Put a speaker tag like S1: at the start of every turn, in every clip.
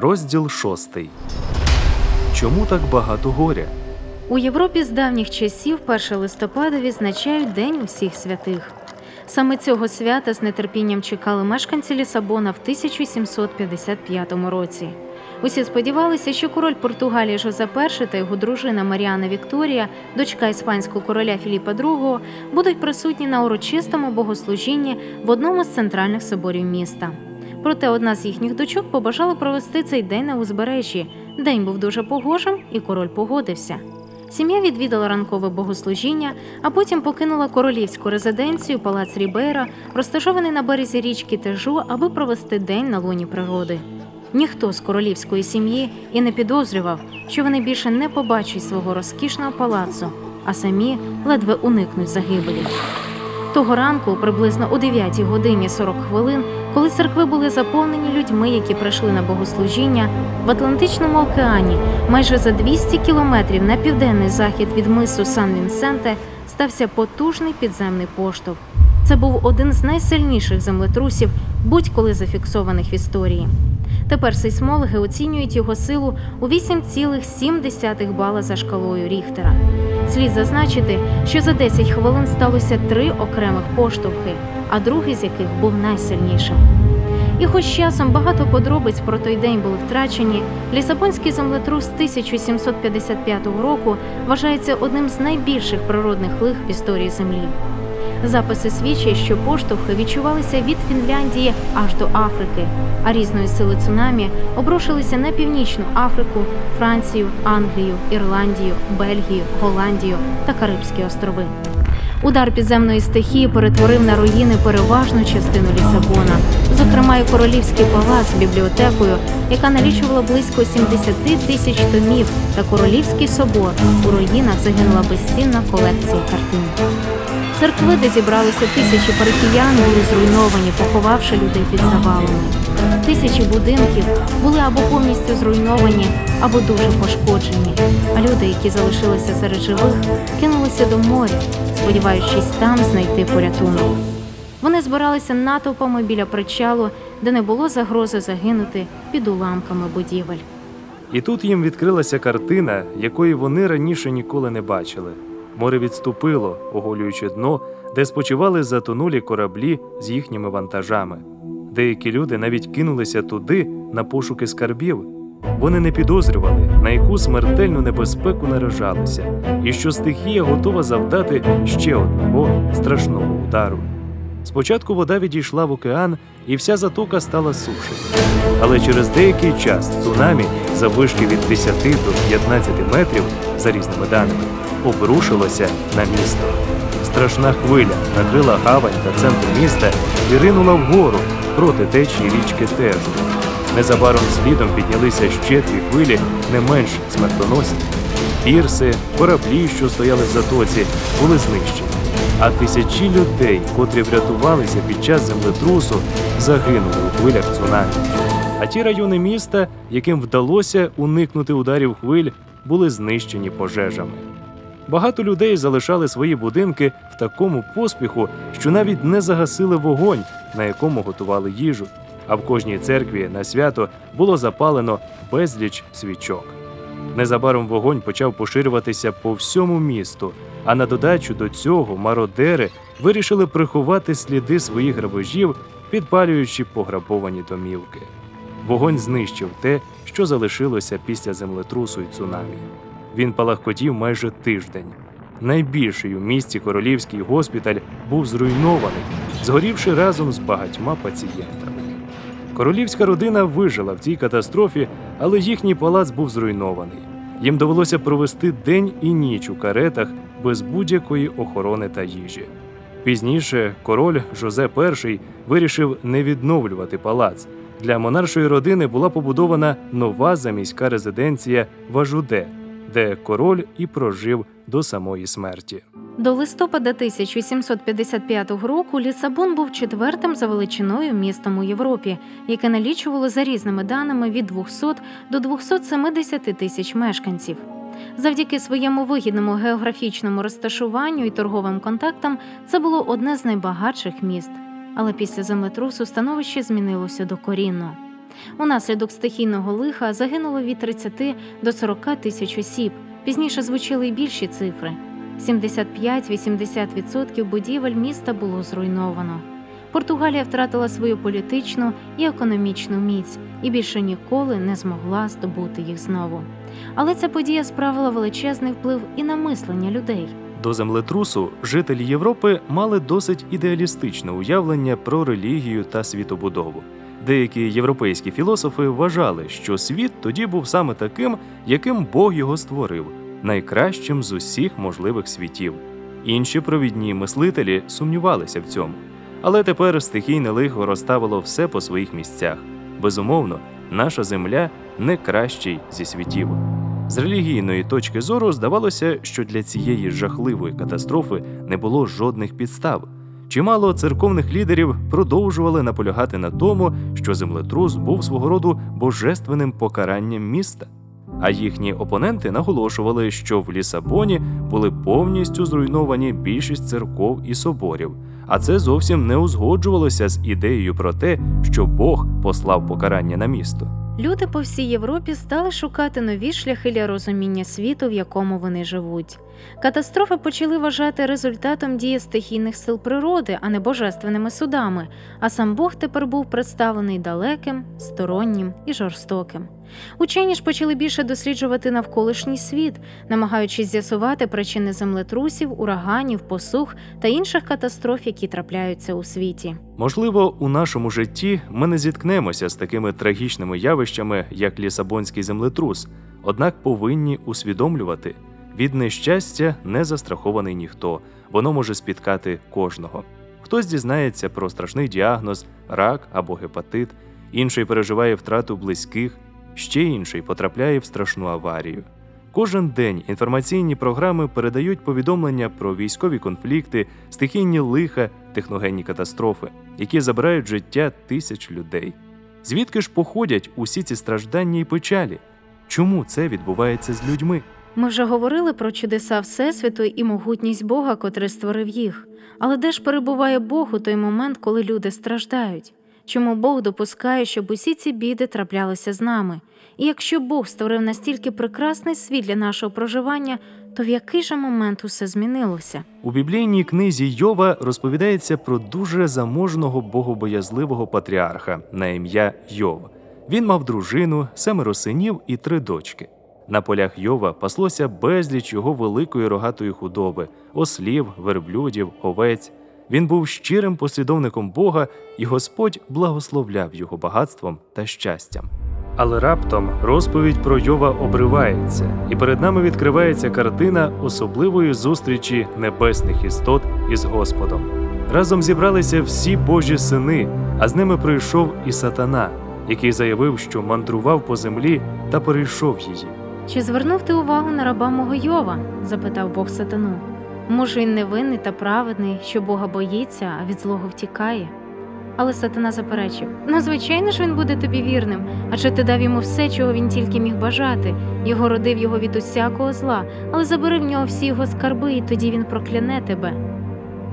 S1: Розділ шостий. Чому так багато горя?
S2: У Європі з давніх часів 1 листопада відзначають День усіх святих. Саме цього свята з нетерпінням чекали мешканці Лісабона в 1755 році. Усі сподівалися, що король Португалії Жозеп І та його дружина Маріана Вікторія, дочка іспанського короля Філіпа II, будуть присутні на урочистому богослужінні в одному з центральних соборів міста. Проте одна з їхніх дочок побажала провести цей день на узбережжі. День був дуже погожим, і король погодився. Сім'я відвідала ранкове богослужіння, а потім покинула королівську резиденцію палац Рібейра, розташований на березі річки Тежу, аби провести день на луні природи. Ніхто з королівської сім'ї і не підозрював, що вони більше не побачать свого розкішного палацу, а самі ледве уникнуть загибелі. Того ранку, приблизно о 9 годині 40 хвилин, коли церкви були заповнені людьми, які прийшли на богослужіння, в Атлантичному океані, майже за 200 кілометрів на південний захід від мису Сан-Вінсенте, стався потужний підземний поштовх. Це був один з найсильніших землетрусів, будь-коли зафіксованих в історії. Тепер сейсмологи оцінюють його силу у 8,7 бала за шкалою Ріхтера. Слід зазначити, що за 10 хвилин сталося три окремих поштовхи, а другий з яких був найсильнішим. І хоч часом багато подробиць про той день були втрачені, Лісабонський землетрус 1755 року вважається одним з найбільших природних лих в історії Землі. Записи свідчать, що поштовхи відчувалися від Фінляндії аж до Африки, а різної сили цунамі обрушилися на північну Африку, Францію, Англію, Ірландію, Бельгію, Голландію та Карибські острови. Удар підземної стихії перетворив на руїни переважну частину Лісабона, зокрема й королівський палац з бібліотекою, яка налічувала близько 70 тисяч томів, та королівський собор. У руїнах загинула безцінна колекція картин. Церкви, де зібралися тисячі парихіян, були зруйновані, поховавши людей під завалами. Тисячі будинків були або повністю зруйновані, або дуже пошкоджені. А люди, які залишилися серед живих, кинулися до моря, сподіваючись там знайти порятунок. Вони збиралися натовпами біля причалу, де не було загрози загинути під уламками будівель.
S1: І тут їм відкрилася картина, якої вони раніше ніколи не бачили. Море відступило, оголюючи дно, де спочивали затонулі кораблі з їхніми вантажами. Деякі люди навіть кинулися туди на пошуки скарбів. Вони не підозрювали, на яку смертельну небезпеку наражалися, і що стихія готова завдати ще одного страшного удару. Спочатку вода відійшла в океан, і вся затока стала сушею. Але через деякий час цунамі заввишки від 10 до 15 метрів за різними даними обрушилося на місто. Страшна хвиля накрила гавань та центр міста і ринула вгору проти течії річки Тежу. Незабаром слідом піднялися ще дві хвилі, не менш смертоносні. Пірси, кораблі, що стояли в затоці, були знищені. А тисячі людей, котрі врятувалися під час землетрусу, загинули у хвилях цунамі. А ті райони міста, яким вдалося уникнути ударів хвиль, були знищені пожежами. Багато людей залишали свої будинки в такому поспіху, що навіть не загасили вогонь, на якому готували їжу. А в кожній церкві на свято було запалено безліч свічок. Незабаром вогонь почав поширюватися по всьому місту, а на додачу до цього мародери вирішили приховати сліди своїх грабежів, підпалюючи пограбовані домівки. Вогонь знищив те, що залишилося після землетрусу і цунамі. Він палахкотів майже тиждень. Найбільший у місті королівський госпіталь був зруйнований, згорівши разом з багатьма пацієнтами. Королівська родина вижила в цій катастрофі, але їхній палац був зруйнований. Їм довелося провести день і ніч у каретах без будь-якої охорони та їжі. Пізніше король Жозе І вирішив не відновлювати палац. Для монаршої родини була побудована нова заміська резиденція Важуде, де король і прожив до самої смерті.
S2: До листопада 1755 року Лісабон був четвертим за величиною містом у Європі, яке налічувало за різними даними від 200 до 270 тисяч мешканців. Завдяки своєму вигідному географічному розташуванню і торговим контактам це було одне з найбагатших міст. Але після землетрусу становище змінилося докорінно. Унаслідок стихійного лиха загинуло від 30 до 40 тисяч осіб. Пізніше звучали й більші цифри. 75-80% будівель міста було зруйновано. Португалія втратила свою політичну і економічну міць і більше ніколи не змогла здобути їх знову. Але ця подія справила величезний вплив і на мислення людей.
S1: До землетрусу жителі Європи мали досить ідеалістичне уявлення про релігію та світобудову. Деякі європейські філософи вважали, що світ тоді був саме таким, яким Бог його створив, найкращим з усіх можливих світів. Інші провідні мислителі сумнівалися в цьому. Але тепер стихійне лихо розставило все по своїх місцях. Безумовно, наша земля не кращий зі світів. З релігійної точки зору здавалося, що для цієї жахливої катастрофи не було жодних підстав. Чимало церковних лідерів продовжували наполягати на тому, що землетрус був свого роду божественним покаранням міста. А їхні опоненти наголошували, що в Лісабоні були повністю зруйновані більшість церков і соборів, а це зовсім не узгоджувалося з ідеєю про те, що Бог послав покарання на місто.
S2: Люди по всій Європі стали шукати нові шляхи для розуміння світу, в якому вони живуть. Катастрофи почали вважати результатом дії стихійних сил природи, а не божественними судами. А сам Бог тепер був представлений далеким, стороннім і жорстоким. Учені ж почали більше досліджувати навколишній світ, намагаючись з'ясувати причини землетрусів, ураганів, посух та інших катастроф, які трапляються у світі.
S1: Можливо, у нашому житті ми не зіткнемося з такими трагічними явищами, як Лісабонський землетрус, однак повинні усвідомлювати від нещастя не застрахований ніхто, воно може спіткати кожного. Хтось дізнається про страшний діагноз, рак або гепатит, інший переживає втрату близьких, ще інший потрапляє в страшну аварію. Кожен день інформаційні програми передають повідомлення про військові конфлікти, стихійні лиха, техногенні катастрофи, які забирають життя тисяч людей. Звідки ж походять усі ці страждання і печалі? Чому це відбувається з людьми?
S2: Ми вже говорили про чудеса Всесвіту і могутність Бога, котрий створив їх. Але де ж перебуває Бог у той момент, коли люди страждають? Чому Бог допускає, щоб усі ці біди траплялися з нами? І якщо Бог створив настільки прекрасний світ для нашого проживання, то в який же момент усе змінилося?
S1: У біблійній книзі Йова розповідається про дуже заможного богобоязливого патріарха на ім'я Йов. Він мав дружину, семеро синів і три дочки. На полях Йова паслося безліч його великої рогатої худоби, ослів, верблюдів, овець. Він був щирим послідовником Бога, і Господь благословляв його багатством та щастям. Але раптом розповідь про Йова обривається, і перед нами відкривається картина особливої зустрічі небесних істот із Господом. Разом зібралися всі Божі сини, а з ними прийшов і сатана, який заявив, що мандрував по землі та перейшов її.
S2: Чи звернув ти увагу на раба мого Йова? запитав Бог сатану. Може, він невинний та праведний, що Бога боїться, а від злого втікає. Але сатана заперечив: ну, звичайно ж, він буде тобі вірним, адже ти дав йому все, чого він тільки міг бажати. Його родив його від усякого зла, але забери в нього всі його скарби, і тоді він прокляне тебе.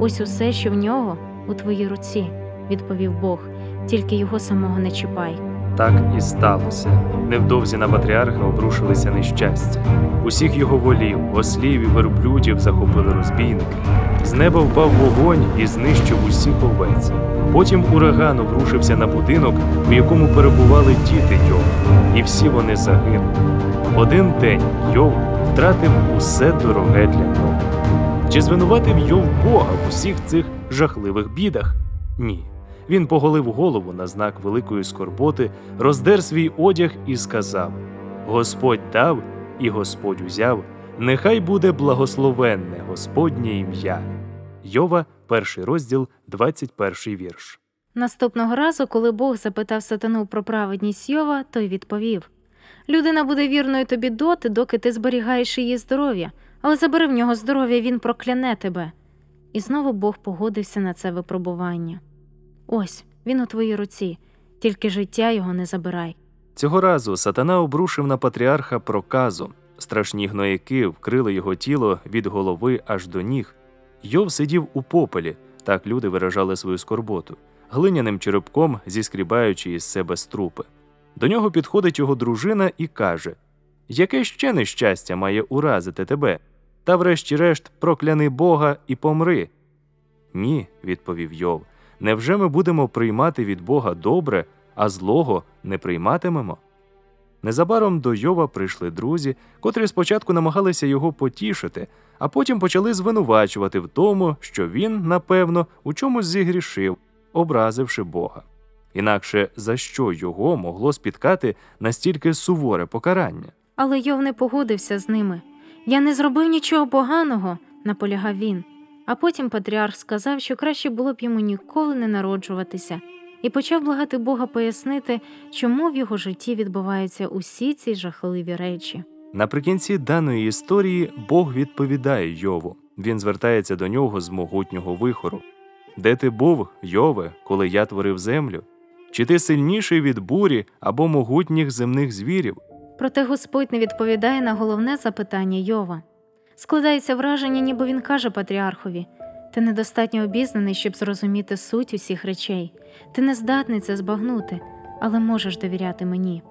S2: Ось усе, що в нього у твоїй руці, відповів Бог, тільки його самого не чіпай.
S1: Так і сталося. Невдовзі на патріарха обрушилися нещастя. Усіх його волів, ослів і верблюдів захопили розбійники. З неба впав вогонь і знищив усіх овець. Потім ураган обрушився на будинок, у якому перебували діти Йова, і всі вони загинули. Один день Йов втратив усе дороге для нього. Чи звинуватив Йов Бога в усіх цих жахливих бідах? Ні. Він поголив голову на знак великої скорботи, роздер свій одяг і сказав: Господь дав і Господь узяв, нехай буде благословенне Господнє ім'я. Йова, перший розділ, 21 вірш.
S2: Наступного разу, коли Бог запитав сатану про праведність Йова, той відповів: Людина буде вірною тобі доти, доки ти зберігаєш її здоров'я, але забери в нього здоров'я, він прокляне тебе. І знову Бог погодився на це випробування. Ось він у твоїй руці, тільки життя його не забирай.
S1: Цього разу сатана обрушив на патріарха проказу. Страшні гнояки вкрили його тіло від голови аж до ніг. Йов сидів у попелі, так люди виражали свою скорботу, глиняним черепком зіскрібаючи із себе струпи. До нього підходить його дружина і каже: Яке ще нещастя має уразити тебе? Та врешті-решт прокляни Бога і помри. Ні, відповів Йов. Невже ми будемо приймати від Бога добре, а злого не прийматимемо? Незабаром до Йова прийшли друзі, котрі спочатку намагалися його потішити, а потім почали звинувачувати в тому, що він, напевно, у чомусь зігрішив, образивши Бога. Інакше за що його могло спіткати настільки суворе покарання?
S2: Але Йов не погодився з ними. Я не зробив нічого поганого, наполягав він. А потім патріарх сказав, що краще було б йому ніколи не народжуватися, і почав благати Бога пояснити, чому в його житті відбуваються усі ці жахливі речі.
S1: Наприкінці даної історії Бог відповідає Йову. Він звертається до нього з могутнього вихору. Де ти був, Йове, коли я творив землю? Чи ти сильніший від бурі або могутніх земних звірів?
S2: Проте Господь не відповідає на головне запитання Йова. Складається враження, ніби він каже патріархові: ти недостатньо обізнаний, щоб зрозуміти суть усіх речей, ти не здатний це збагнути, але можеш довіряти мені.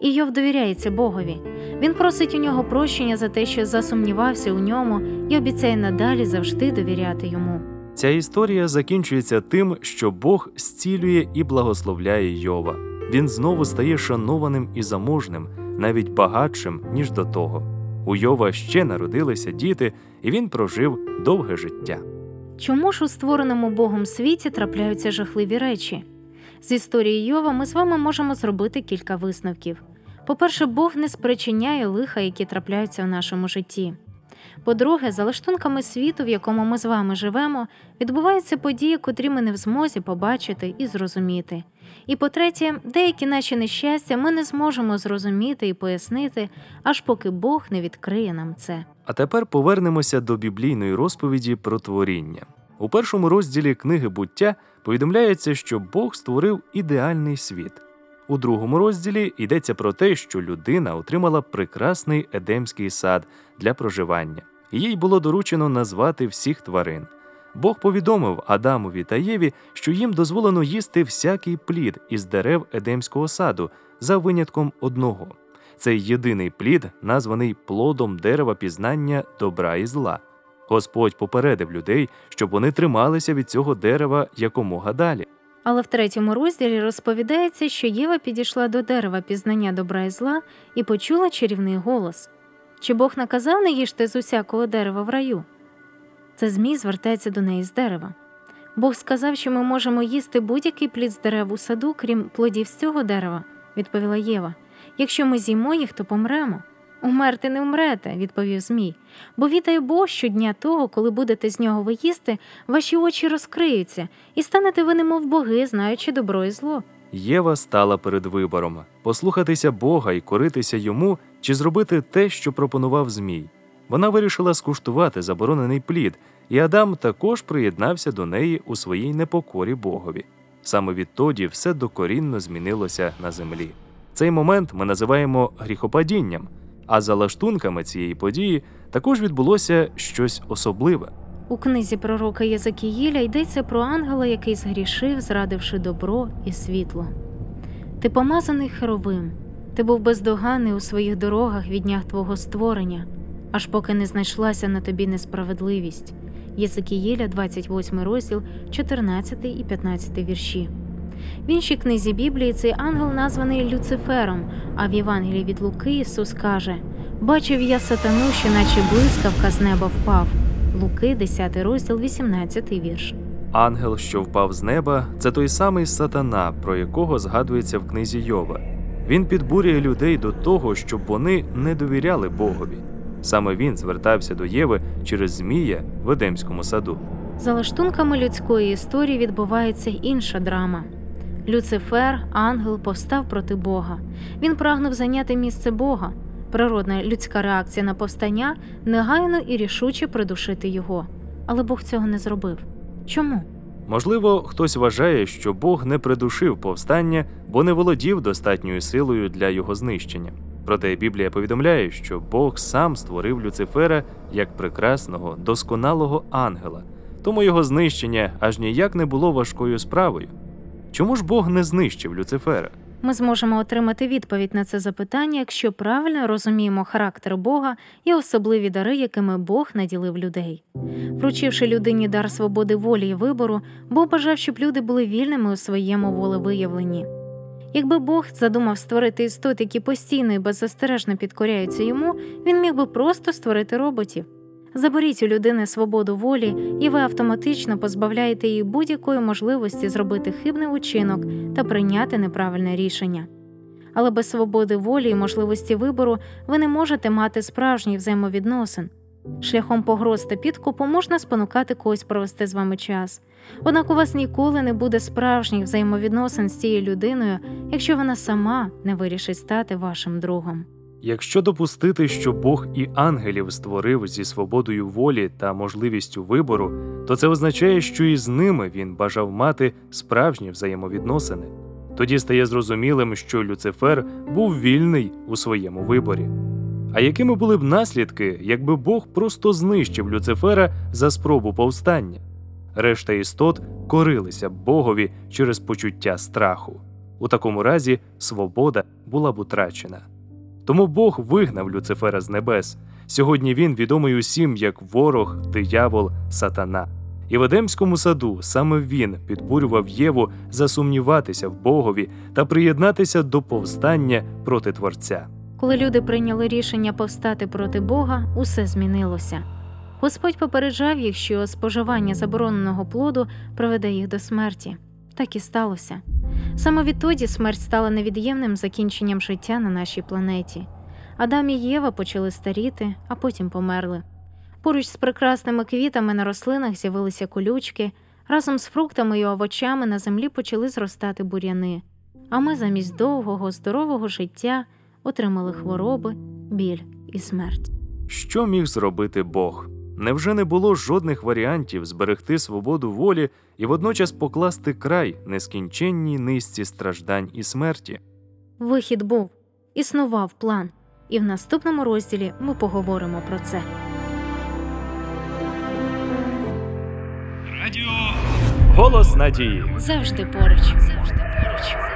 S2: І Йов довіряється Богові. Він просить у нього прощення за те, що засумнівався у ньому, і обіцяє надалі завжди довіряти йому.
S1: Ця історія закінчується тим, що Бог зцілює і благословляє Йова. Він знову стає шанованим і заможним, навіть багатшим, ніж до того. У Йова ще народилися діти, і він прожив довге життя.
S2: Чому ж у створеному Богом світі трапляються жахливі речі? З історії Йова ми з вами можемо зробити кілька висновків. По-перше, Бог не спричиняє лиха, які трапляються в нашому житті. По-друге, за лаштунками світу, в якому ми з вами живемо, відбуваються події, котрі ми не в змозі побачити і зрозуміти. І по-третє, деякі наші нещастя ми не зможемо зрозуміти і пояснити, аж поки Бог не відкриє нам це.
S1: А тепер повернемося до біблійної розповіді про творіння. У першому розділі книги буття повідомляється, що Бог створив ідеальний світ. У другому розділі йдеться про те, що людина отримала прекрасний едемський сад для проживання. Їй було доручено назвати всіх тварин. Бог повідомив Адамові та Єві, що їм дозволено їсти всякий плід із дерев Едемського саду за винятком одного. Цей єдиний плід названий плодом дерева пізнання добра і зла. Господь попередив людей, щоб вони трималися від цього дерева якомога далі.
S2: Але в третьому розділі розповідається, що Єва підійшла до дерева пізнання добра і зла і почула чарівний голос. Чи Бог наказав не їжте з усякого дерева в раю? Це Змій звертається до неї з дерева. Бог сказав, що ми можемо їсти будь-який плід з дерев у саду, крім плодів з цього дерева, відповіла Єва. Якщо ми з'їмо їх, то помремо. Умерти не вмрете, відповів Змій. Бо вітає Бог, що дня того, коли будете з нього виїсти, ваші очі розкриються, і станете ви немов боги, знаючи добро і зло.
S1: Єва стала перед вибором послухатися Бога і коритися йому, чи зробити те, що пропонував Змій. Вона вирішила скуштувати заборонений плід, і Адам також приєднався до неї у своїй непокорі Богові. Саме відтоді все докорінно змінилося на землі. Цей момент ми називаємо гріхопадінням, а за лаштунками цієї події також відбулося щось особливе.
S2: У книзі пророка Єзекіїля йдеться про ангела, який згрішив, зрадивши добро і світло. Ти помазаний херовим, ти був бездоганний у своїх дорогах від днях твого створення, аж поки не знайшлася на тобі несправедливість. Єзекіїля, 28 розділ, 14 і 15 вірші. В іншій книзі Біблії цей ангел названий Люцифером, а в Євангелії від Луки Ісус каже: Бачив я сатану, що наче блискавка з неба впав. Луки, 10 розділ, 18 вірш.
S1: Ангел, що впав з неба, це той самий сатана, про якого згадується в книзі Йова. Він підбурює людей до того, щоб вони не довіряли Богові. Саме він звертався до Єви через Змія в Едемському саду.
S2: За лаштунками людської історії відбувається інша драма. Люцифер, ангел, повстав проти Бога. Він прагнув зайняти місце Бога. Природна людська реакція на повстання негайно і рішуче придушити його. Але Бог цього не зробив. Чому?
S1: Можливо, хтось вважає, що Бог не придушив повстання, бо не володів достатньою силою для його знищення. Проте Біблія повідомляє, що Бог сам створив Люцифера як прекрасного, досконалого ангела, тому його знищення аж ніяк не було важкою справою. Чому ж Бог не знищив Люцифера?
S2: Ми зможемо отримати відповідь на це запитання, якщо правильно розуміємо характер Бога і особливі дари, якими Бог наділив людей. Вручивши людині дар свободи волі і вибору, Бог бажав, щоб люди були вільними у своєму волевиявленні. Якби Бог задумав створити істот, які постійно і беззастережно підкоряються йому, він міг би просто створити роботів. Заберіть у людини свободу волі, і ви автоматично позбавляєте її будь-якої можливості зробити хибний учинок та прийняти неправильне рішення. Але без свободи волі і можливості вибору ви не можете мати справжній взаємовідносин. Шляхом погроз та підкупу можна спонукати когось провести з вами час. Однак у вас ніколи не буде справжніх взаємовідносин з цією людиною, якщо вона сама не вирішить стати вашим другом.
S1: Якщо допустити, що Бог і ангелів створив зі свободою волі та можливістю вибору, то це означає, що і з ними він бажав мати справжні взаємовідносини. Тоді стає зрозумілим, що Люцифер був вільний у своєму виборі. А якими були б наслідки, якби Бог просто знищив Люцифера за спробу повстання? Решта істот корилися б Богові через почуття страху. У такому разі свобода була б утрачена. Тому Бог вигнав Люцифера з небес. Сьогодні він відомий усім як ворог, диявол, сатана. І в Едемському саду саме він підбурював Єву засумніватися в Богові та приєднатися до повстання проти Творця.
S2: Коли люди прийняли рішення повстати проти Бога, усе змінилося. Господь попереджав їх, що споживання забороненого плоду приведе їх до смерті. Так і сталося. Саме відтоді смерть стала невід'ємним закінченням життя на нашій планеті. Адам і Єва почали старіти, а потім померли. Поруч з прекрасними квітами на рослинах з'явилися колючки, разом з фруктами і овочами на землі почали зростати бур'яни. А ми замість довгого, здорового життя отримали хвороби, біль і смерть.
S1: Що міг зробити Бог? Невже не було жодних варіантів зберегти свободу волі і водночас покласти край нескінченній низці страждань і смерті?
S2: Вихід був, існував план, і в наступному розділі ми поговоримо про це.
S1: Радіо Голос надії.
S2: Завжди поруч. Завжди поруч.